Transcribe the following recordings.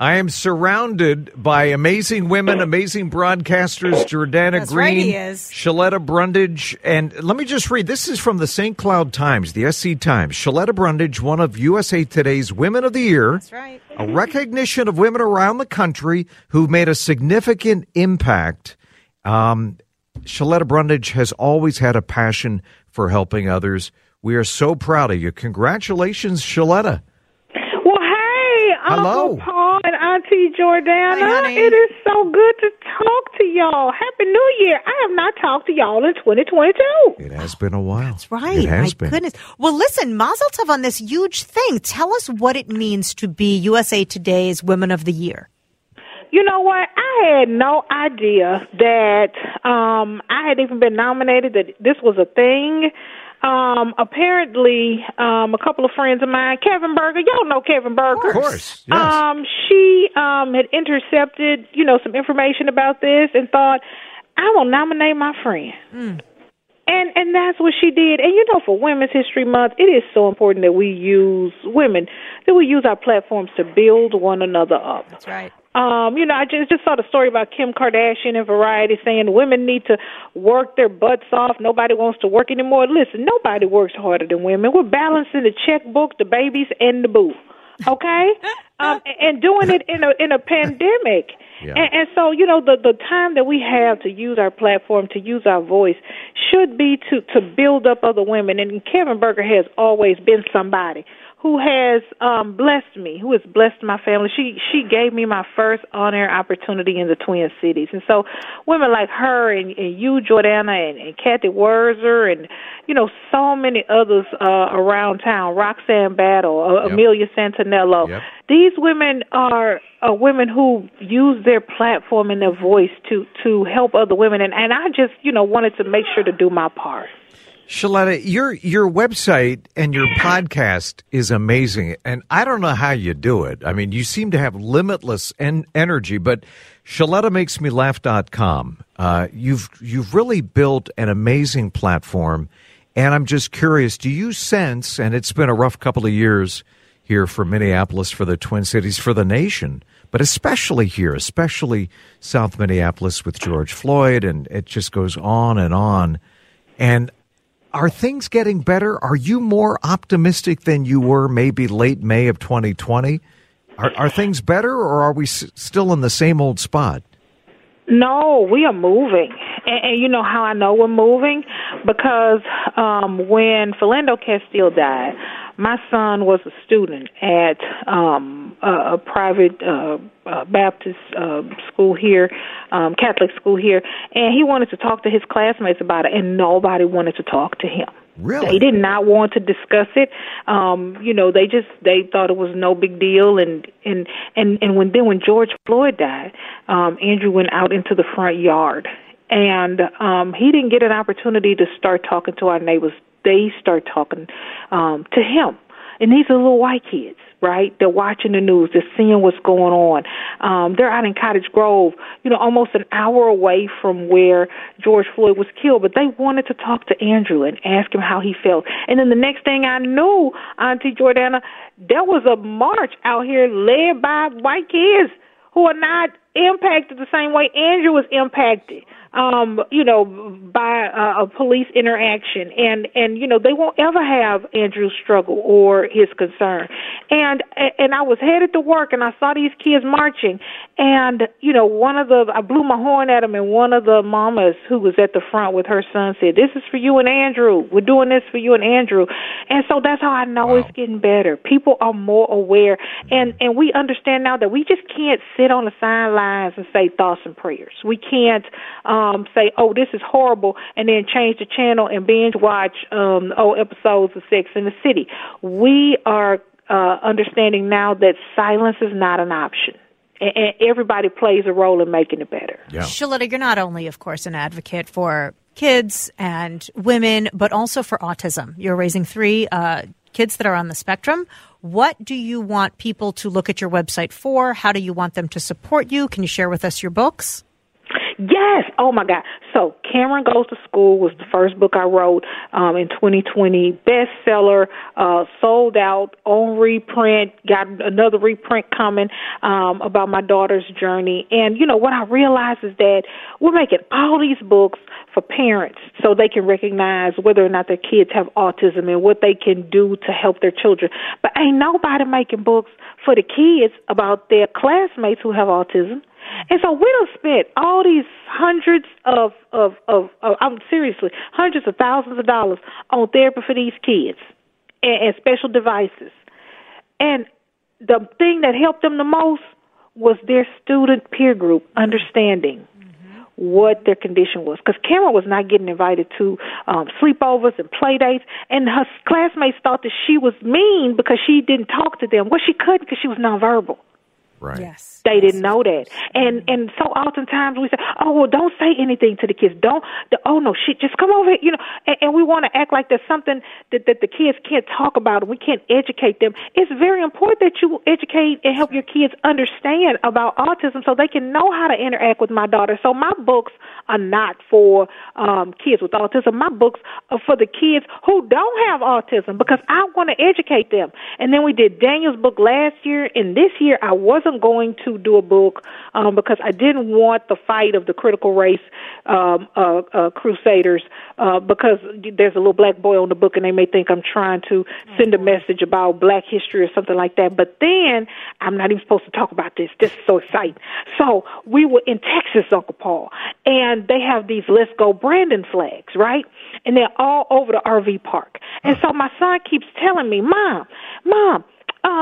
I am surrounded by amazing women, amazing broadcasters, Jordana That's Green, right. Sheletta Brundidge, and let me just read. This is from the St. Cloud Times, the SC Times. Sheletta Brundidge, one of USA Today's Women of the Year. That's right. A recognition of women around the country who've made a significant impact. Um, Sheletta Brundidge has always had a passion for helping others. We are so proud of you. Congratulations, Sheletta. Well, hey, Hello. Uncle Paul and Auntie Jordana. Hi, honey. it is so good to talk to y'all. Happy New Year. I have not talked to y'all in 2022. It has been a while. That's right. It has My been. goodness. Well, listen, Mazel Tov on this huge thing. Tell us what it means to be USA Today's Women of the Year. You know what? I had no idea that um I had even been nominated that this was a thing. Um apparently um a couple of friends of mine, Kevyn Burger, y'all know Kevyn Burger. Of course, yes. Um she um had intercepted, you know, some information about this and thought, I will nominate my friend. And and that's what she did. And you know, for Women's History Month, it is so important that we use women, that we use our platforms to build one another up. That's right. Um, you know, I just just saw the story about Kim Kardashian in Variety saying women need to work their butts off. Nobody wants to work anymore. Listen, nobody works harder than women. We're balancing the checkbook, the babies, and the boo. Okay, um, and doing it in a in a pandemic. Yeah. And, and so, you know, the the time that we have to use our platform, to use our voice, should be to to build up other women. And Kevyn Burger has always been somebody who has um blessed me, who has blessed my family. She she gave me my first on air opportunity in the Twin Cities. And so women like her and, and you, Jordana and, and Cathy Wurzer and you know, so many others uh around town, Roxanne Battle, uh, Yep. Amelia Santaniello. Yep. These women are uh, women who use their platform and their voice to to help other women and, and I just, you know, wanted to make sure to do my part. Sheletta, your your website and your podcast is amazing, and I don't know how you do it. I mean, you seem to have limitless en- energy, but ShelettaMakesMeLaugh.com, uh, you've you've really built an amazing platform, and I'm just curious. Do you sense? And it's been a rough couple of years here for Minneapolis, for the Twin Cities, for the nation, but especially here, especially South Minneapolis with George Floyd, and it just goes on and on. And are things getting better? Are you more optimistic than you were maybe late May of 2020? Are, are things better, or are we s- still in the same old spot? No, we are moving. And, and you know how I know we're moving? Because um when Philando Castile died, my son was a student at um a, a private uh, uh Baptist uh school here, um Catholic school here, and he wanted to talk to his classmates about it and nobody wanted to talk to him. Really? They did not want to discuss it. Um, you know, they just they thought it was no big deal and and and and when then when George Floyd died, um Andrew went out into the front yard and um he didn't get an opportunity to start talking to our neighbors. They start talking um to him. And these are little white kids, right? They're watching the news, they're seeing what's going on. Um, they're out in Cottage Grove, you know, almost an hour away from where George Floyd was killed, but they wanted to talk to Andrew and ask him how he felt. And then the next thing I knew, Auntie Jordana, there was a march out here led by white kids who are not impacted the same way Andrew was impacted. Um, you know, by uh, a police interaction, and and you know they won't ever have Andrew's struggle or his concern. And and I was headed to work, and I saw these kids marching, and you know one of the I blew my horn at them, and one of the mamas who was at the front with her son said, "This is for you and Andrew. We're doing this for you and Andrew." And so that's how I know wow. it's getting better. People are more aware, and and we understand now that we just can't sit on the sidelines and say thoughts and prayers. We can't um, say, "Oh, this is horrible," and then change the channel and binge watch um, old episodes of Sex in the City. We are uh, understanding now that silence is not an option and everybody plays a role in making it better. Yeah. Sheletta, you're not only, of course, an advocate for kids and women, but also for autism. You're raising three uh, kids that are on the spectrum. What do you want people to look at your website for? How do you want them to support you? Can you share with us your books? Yes. Oh my God. So Cameron Goes to School was the first book I wrote um, in 2020. Bestseller, uh, sold out on reprint. Got another reprint coming um, about my daughter's journey. And you know what I realized is that we're making all these books for parents so they can recognize whether or not their kids have autism and what they can do to help their children. But ain't nobody making books for the kids about their classmates who have autism and so we don't spend all these hundreds of, of, of, of I'm seriously, hundreds of thousands of dollars on therapy for these kids and, and special devices. And the thing that helped them the most was their student peer group understanding what their condition was. Because Cameron was not getting invited to um, sleepovers and play dates, and her classmates thought that she was mean because she didn't talk to them. Well, she couldn't because she was nonverbal. Right. Yes. They didn't know that. And and so oftentimes we say, Oh well don't say anything to the kids. Don't the, oh no shit, just come over here you know and, and we want to act like there's something that, that the kids can't talk about and we can't educate them. It's very important that you educate and help your kids understand about autism so they can know how to interact with my daughter. So my books are not for um kids with autism. My books are for the kids who don't have autism because I want to educate them. And then we did Daniel's book last year and this year I wasn't going to do a book um, because I didn't want the fight of the critical race um, uh, uh, crusaders uh, because there's a little black boy on the book and they may think I'm trying to send a message about black history or something like that. But then I'm not even supposed to talk about this. This is so exciting. So we were in Texas, Uncle Paul, and they have these Let's Go Brandon flags, right? And they're all over the RV park. And so my son keeps telling me, Mom, Mom,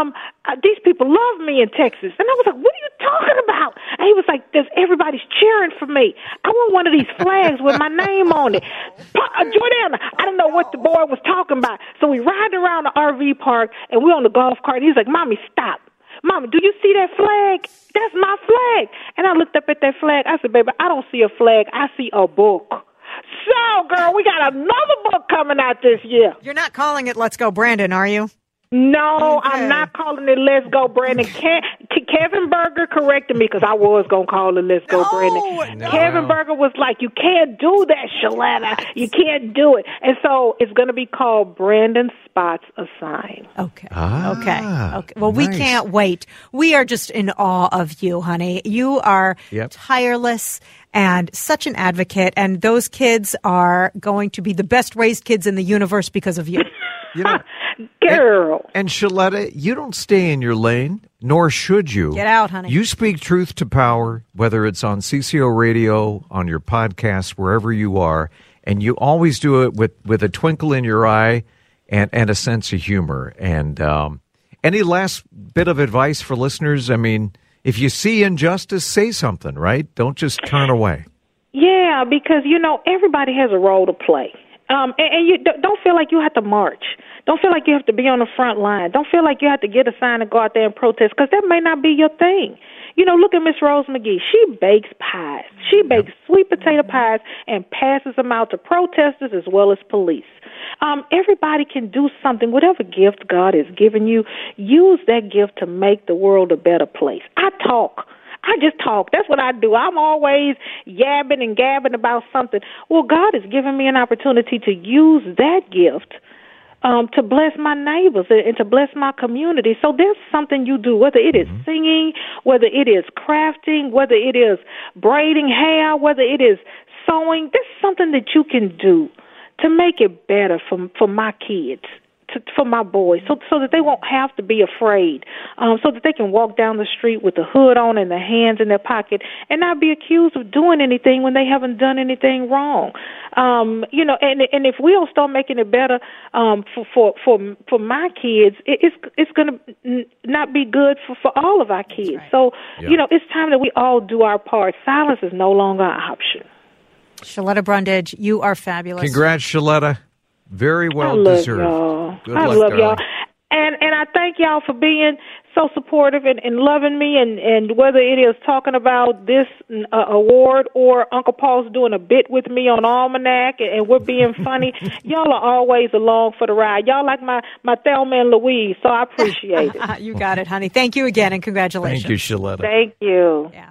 um, uh, these people love me in Texas. And I was like, what are you talking about? And he was like, there's everybody's cheering for me. I want one of these flags with my name on it. Uh, Jordan, I don't know what the boy was talking about. So we ride around the RV park and we're on the golf cart. And he's like, mommy, stop. Mama, do you see that flag? That's my flag. And I looked up at that flag. I said, baby, I don't see a flag. I see a book. So, girl, we got another book coming out this year. You're not calling it Let's Go Brandon, are you? No, okay. I'm not calling it Let's Go Brandon. Kevyn Burger corrected me because I was gonna call it Let's Go no, Brandon. No. Kevyn Burger was like, "You can't do that, Sheletta. You can't do it." And so it's gonna be called Brandon Spots a Sign. Okay. Ah, okay. Okay. Well, nice. we can't wait. We are just in awe of you, honey. You are yep. tireless and such an advocate, and those kids are going to be the best raised kids in the universe because of you. You know, girl. And, and Sheletta, you don't stay in your lane, nor should you. Get out, honey. You speak truth to power, whether it's on CCO radio, on your podcast, wherever you are, and you always do it with, with a twinkle in your eye and, and a sense of humor. And um, any last bit of advice for listeners? I mean, if you see injustice, say something, right? Don't just turn away. Yeah, because, you know, everybody has a role to play. Um, and, and you don't feel like you have to march. Don't feel like you have to be on the front line. Don't feel like you have to get a sign and go out there and protest because that may not be your thing. You know, look at Miss Rose McGee. She bakes pies. She bakes sweet potato pies and passes them out to protesters as well as police. Um, everybody can do something. Whatever gift God has given you, use that gift to make the world a better place. I talk. I just talk. That's what I do. I'm always yabbing and gabbing about something. Well, God has given me an opportunity to use that gift um, to bless my neighbors and to bless my community. So there's something you do, whether it is mm-hmm. singing, whether it is crafting, whether it is braiding hair, whether it is sewing, that's something that you can do to make it better for for my kids to, for my boys, so so that they won't have to be afraid, um, so that they can walk down the street with the hood on and their hands in their pocket and not be accused of doing anything when they haven't done anything wrong. Um, you know, and and if we don't start making it better um, for for for for my kids, it, it's it's going to not be good for for all of our kids. Right. So yeah. you know, it's time that we all do our part. Silence is no longer an option. Sheletta Brundidge, you are fabulous. Congrats, Sheletta. Very well deserved. Y'all. Good I luck, love darling. y'all. And and I thank y'all for being so supportive and, and loving me and and whether it is talking about this uh, award or Uncle Paul's doing a bit with me on Almanac and, and we're being funny, y'all are always along for the ride. Y'all like my my Thelma and Louise, so I appreciate it. you got it, honey. Thank you again and congratulations. Thank you, Sheletta. Thank you. Yeah.